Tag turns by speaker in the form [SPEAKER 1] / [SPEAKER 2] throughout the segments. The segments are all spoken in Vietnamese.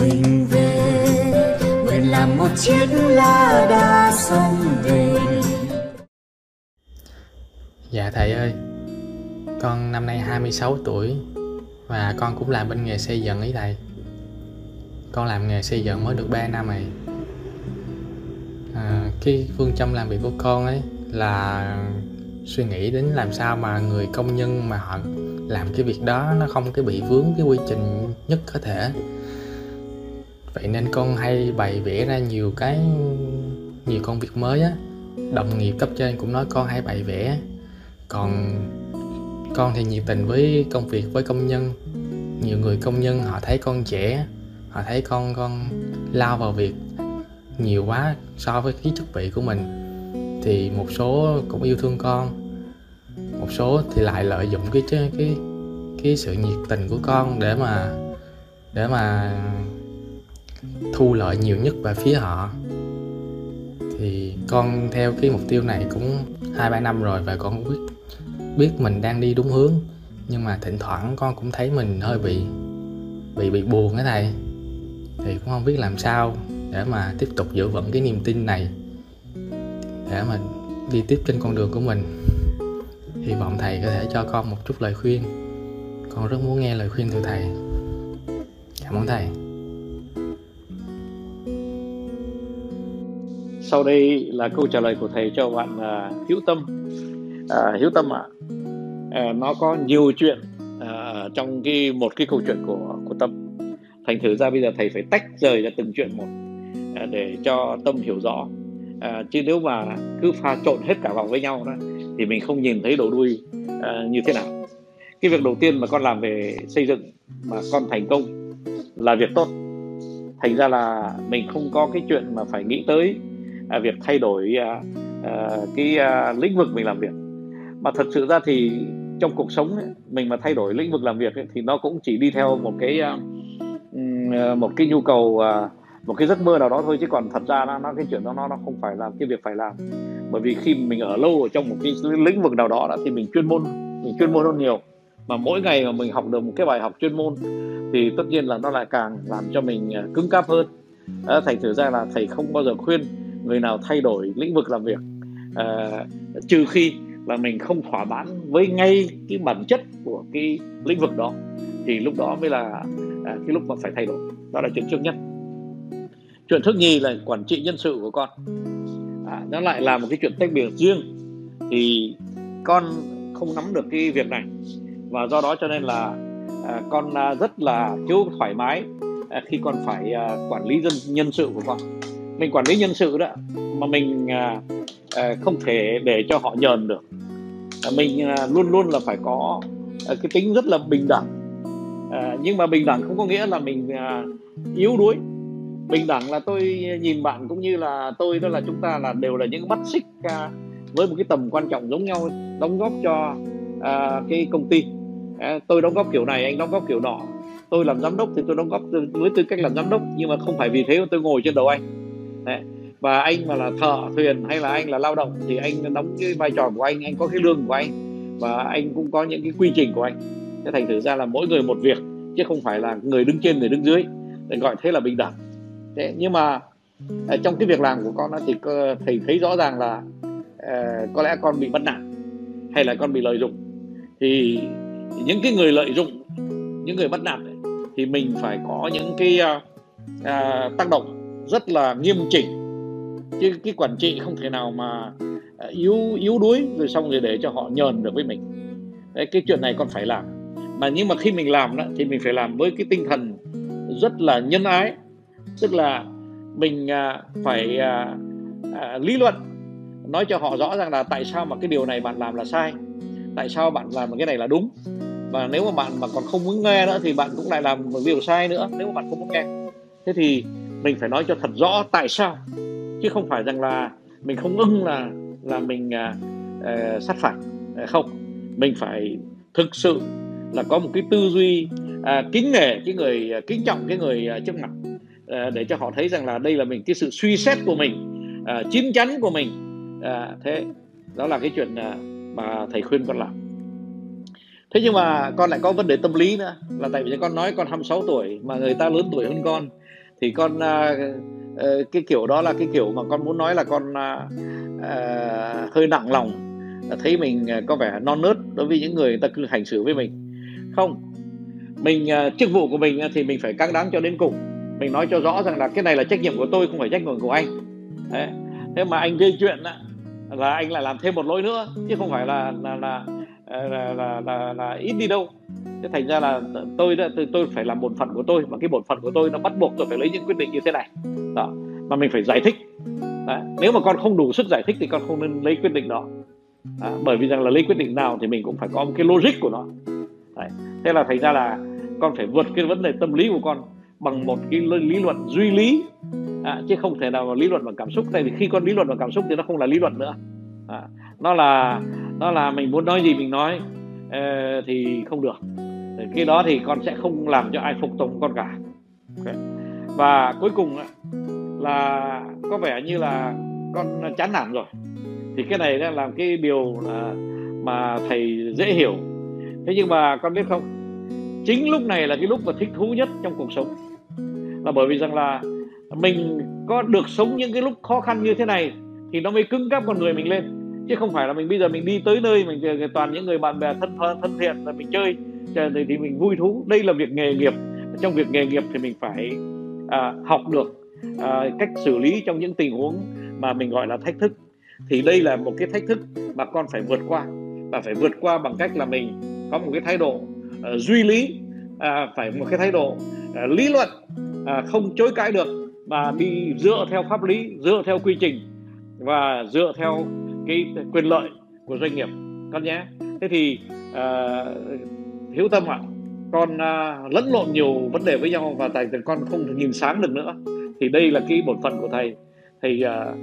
[SPEAKER 1] mình về nguyện làm một chiếc lá đa sông về
[SPEAKER 2] Dạ thầy ơi, con năm nay 26 tuổi và con cũng làm bên nghề xây dựng ấy thầy. Con làm nghề xây dựng mới được 3 năm rồi. À, cái phương châm làm việc của con ấy là suy nghĩ đến làm sao mà người công nhân mà họ làm cái việc đó nó không cái bị vướng cái quy trình nhất có thể vậy nên con hay bày vẽ ra nhiều cái, nhiều công việc mới á. Đồng nghiệp cấp trên cũng nói con hay bày vẽ. Còn con thì nhiệt tình với công việc với công nhân. Nhiều người công nhân họ thấy con trẻ, họ thấy con con lao vào việc nhiều quá so với cái chức vị của mình. Thì một số cũng yêu thương con, một số thì lại lợi dụng cái cái cái sự nhiệt tình của con để mà để mà thu lợi nhiều nhất về phía họ. Thì con theo cái mục tiêu này cũng hai, ba năm rồi và con biết biết mình đang đi đúng hướng. Nhưng mà thỉnh thoảng con cũng thấy mình hơi bị bị bị buồn á thầy. Thì cũng không biết làm sao để mà tiếp tục giữ vững cái niềm tin này, để mà đi tiếp trên con đường của mình. Hy vọng thầy có thể cho con một chút lời khuyên. Con rất muốn nghe lời khuyên từ thầy. Cảm ơn thầy.
[SPEAKER 3] Sau đây là câu trả lời của thầy cho bạn uh, hữu tâm. Uh, hữu tâm ạ à, uh, nó có nhiều chuyện uh, trong cái một cái câu chuyện của của tâm. Thành thử ra bây giờ thầy phải tách rời ra từng chuyện một uh, để cho tâm hiểu rõ. Uh, chứ nếu mà cứ pha trộn hết cả vào với nhau đó thì mình không nhìn thấy đầu đuôi uh, như thế nào. Cái việc đầu tiên mà con làm về xây dựng mà con thành công là việc tốt. Thành ra là mình không có cái chuyện mà phải nghĩ tới à, việc thay đổi à, à, cái à, lĩnh vực mình làm việc. Mà thật sự ra thì trong cuộc sống ấy, mình mà thay đổi lĩnh vực làm việc ấy, thì nó cũng chỉ đi theo một cái à, à, một cái nhu cầu à, một cái giấc mơ nào đó thôi. Chứ còn thật ra nó, nó cái chuyện đó nó nó không phải là cái việc phải làm. Bởi vì khi mình ở lâu ở trong một cái lĩnh vực nào đó, đã thì mình chuyên môn mình chuyên môn hơn nhiều. Mà mỗi ngày mà mình học được một cái bài học chuyên môn thì tất nhiên là nó lại càng làm cho mình à, cứng cáp hơn. À, thành thử ra là thầy không bao giờ khuyên người nào thay đổi lĩnh vực làm việc. À, trừ khi là mình không thỏa mãn với ngay cái bản chất của cái lĩnh vực đó thì lúc đó mới là à, cái lúc mà phải thay đổi. Đó là chuyện trước nhất. Chuyện thứ nhì là quản trị nhân sự của con. À, nó lại là một cái chuyện tách biệt riêng. Thì con không nắm được cái việc này. Và do đó cho nên là à, con à, rất là thiếu thoải mái à, khi con phải à, quản lý dân nhân sự của con mình quản lý nhân sự đó mà mình à, à, không thể để cho họ nhờn được. À, mình à, luôn luôn là phải có à, cái tính rất là bình đẳng. À, nhưng mà bình đẳng không có nghĩa là mình à, yếu đuối. Bình đẳng là tôi nhìn bạn cũng như là tôi đó là chúng ta là đều là những mắt xích à, với một cái tầm quan trọng giống nhau đóng góp cho à, cái công ty. À, tôi đóng góp kiểu này anh đóng góp kiểu nọ. Tôi làm giám đốc thì tôi đóng góp với tư cách làm giám đốc nhưng mà không phải vì thế mà tôi ngồi trên đầu anh. Đấy. và anh mà là thợ thuyền hay là anh là lao động thì anh đóng cái vai trò của anh anh có cái lương của anh. Và anh cũng có những cái quy trình của anh. Thế thành thử ra là mỗi người một việc chứ không phải là người đứng trên người đứng dưới. Để gọi thế là bình đẳng. Thế nhưng mà à, trong cái việc làm của con đó, thì thầy thấy rõ ràng là à, có lẽ con bị bắt nạt hay là con bị lợi dụng. Thì những cái người lợi dụng những người bắt nạt ấy, thì mình phải có những cái uh, uh, tác động rất là nghiêm chỉnh. Chứ cái quản trị không thể nào mà à, yếu yếu đuối rồi xong rồi để cho họ nhờn được với mình. Đấy, cái chuyện này con phải làm. Mà nhưng mà khi mình làm đó thì mình phải làm với cái tinh thần rất là nhân ái. Tức là mình à, phải à, lý luận nói cho họ rõ ràng là tại sao mà cái điều này bạn làm là sai tại sao bạn làm cái này là đúng. Và nếu mà bạn mà còn không muốn nghe nữa thì bạn cũng lại làm một điều sai nữa nếu mà bạn không muốn nghe. Thế thì mình phải nói cho thật rõ tại sao. Chứ không phải rằng là mình không ưng là là mình uh, sát phạt à, không. Mình phải thực sự là có một cái tư duy uh, kính nể cái người uh, kính trọng cái người uh, trước mặt uh, để cho họ thấy rằng là đây là mình cái sự suy xét của mình uh, chín chắn của mình. Uh, thế đó là cái chuyện uh, mà thầy khuyên con làm. Thế nhưng mà con lại có vấn đề tâm lý nữa là tại vì con nói con 26 tuổi mà người ta lớn tuổi hơn con thì con uh, cái kiểu đó là cái kiểu mà con muốn nói là con uh, hơi nặng lòng. Thấy mình có vẻ non nớt đối với những người, người ta cứ hành xử với mình. Không mình uh, chức vụ của mình thì mình phải căng đáng cho đến cùng. Mình nói cho rõ rằng là cái này là trách nhiệm của tôi không phải trách nhiệm của anh. Đấy. thế mà anh gây chuyện là anh lại làm thêm một lỗi nữa chứ không phải là là là là, là, là, là, là ít đi đâu thế thành ra là tôi đã tôi, tôi phải làm bổn phận của tôi và cái bổn phận của tôi nó bắt buộc tôi phải lấy những quyết định như thế này. Đó mà mình phải giải thích. Đấy. nếu mà con không đủ sức giải thích thì con không nên lấy quyết định đó. À, bởi vì rằng là lấy quyết định nào thì mình cũng phải có một cái logic của nó. Đấy. thế là thành ra là con phải vượt cái vấn đề tâm lý của con bằng một cái lý luận duy lý. À, chứ không thể nào mà lý luận bằng cảm xúc. Tại vì khi con lý luận bằng cảm xúc thì nó không là lý luận nữa. À, nó là nó là mình muốn nói gì mình nói thì không được. Cái đó thì con sẽ không làm cho ai phục tùng con cả. Okay. và cuối cùng là có vẻ như là con chán nản rồi. Thì cái này là làm cái điều là mà thầy dễ hiểu. Thế nhưng mà con biết không? Chính lúc này là cái lúc mà thích thú nhất trong cuộc sống. Là bởi vì rằng là mình có được sống những cái lúc khó khăn như thế này thì nó mới cứng cáp con người mình lên chứ không phải là mình bây giờ mình đi tới nơi mình toàn những người bạn bè thân thân thiện là mình chơi thì, thì mình vui thú. Đây là việc nghề nghiệp. Trong việc nghề nghiệp thì mình phải à, học được à, cách xử lý trong những tình huống mà mình gọi là thách thức. Thì đây là một cái thách thức mà con phải vượt qua và phải vượt qua bằng cách là mình có một cái thái độ uh, duy lý à, phải một cái thái độ uh, lý luận à, không chối cãi được mà đi dựa theo pháp lý dựa theo quy trình và dựa theo cái quyền lợi của doanh nghiệp con nhé. Thế thì uh, hiếu tâm ạ à, con uh, lẫn lộn nhiều vấn đề với nhau và thầy con không nhìn sáng được nữa. Thì đây là cái bổn phận của thầy. Thầy uh,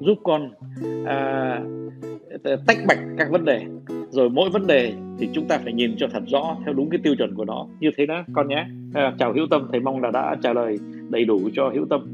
[SPEAKER 3] giúp con uh, tách bạch các vấn đề. Rồi mỗi vấn đề thì chúng ta phải nhìn cho thật rõ theo đúng cái tiêu chuẩn của nó. Như thế đó con nhé. Uh, chào hữu tâm thầy mong là đã trả lời đầy đủ cho hữu tâm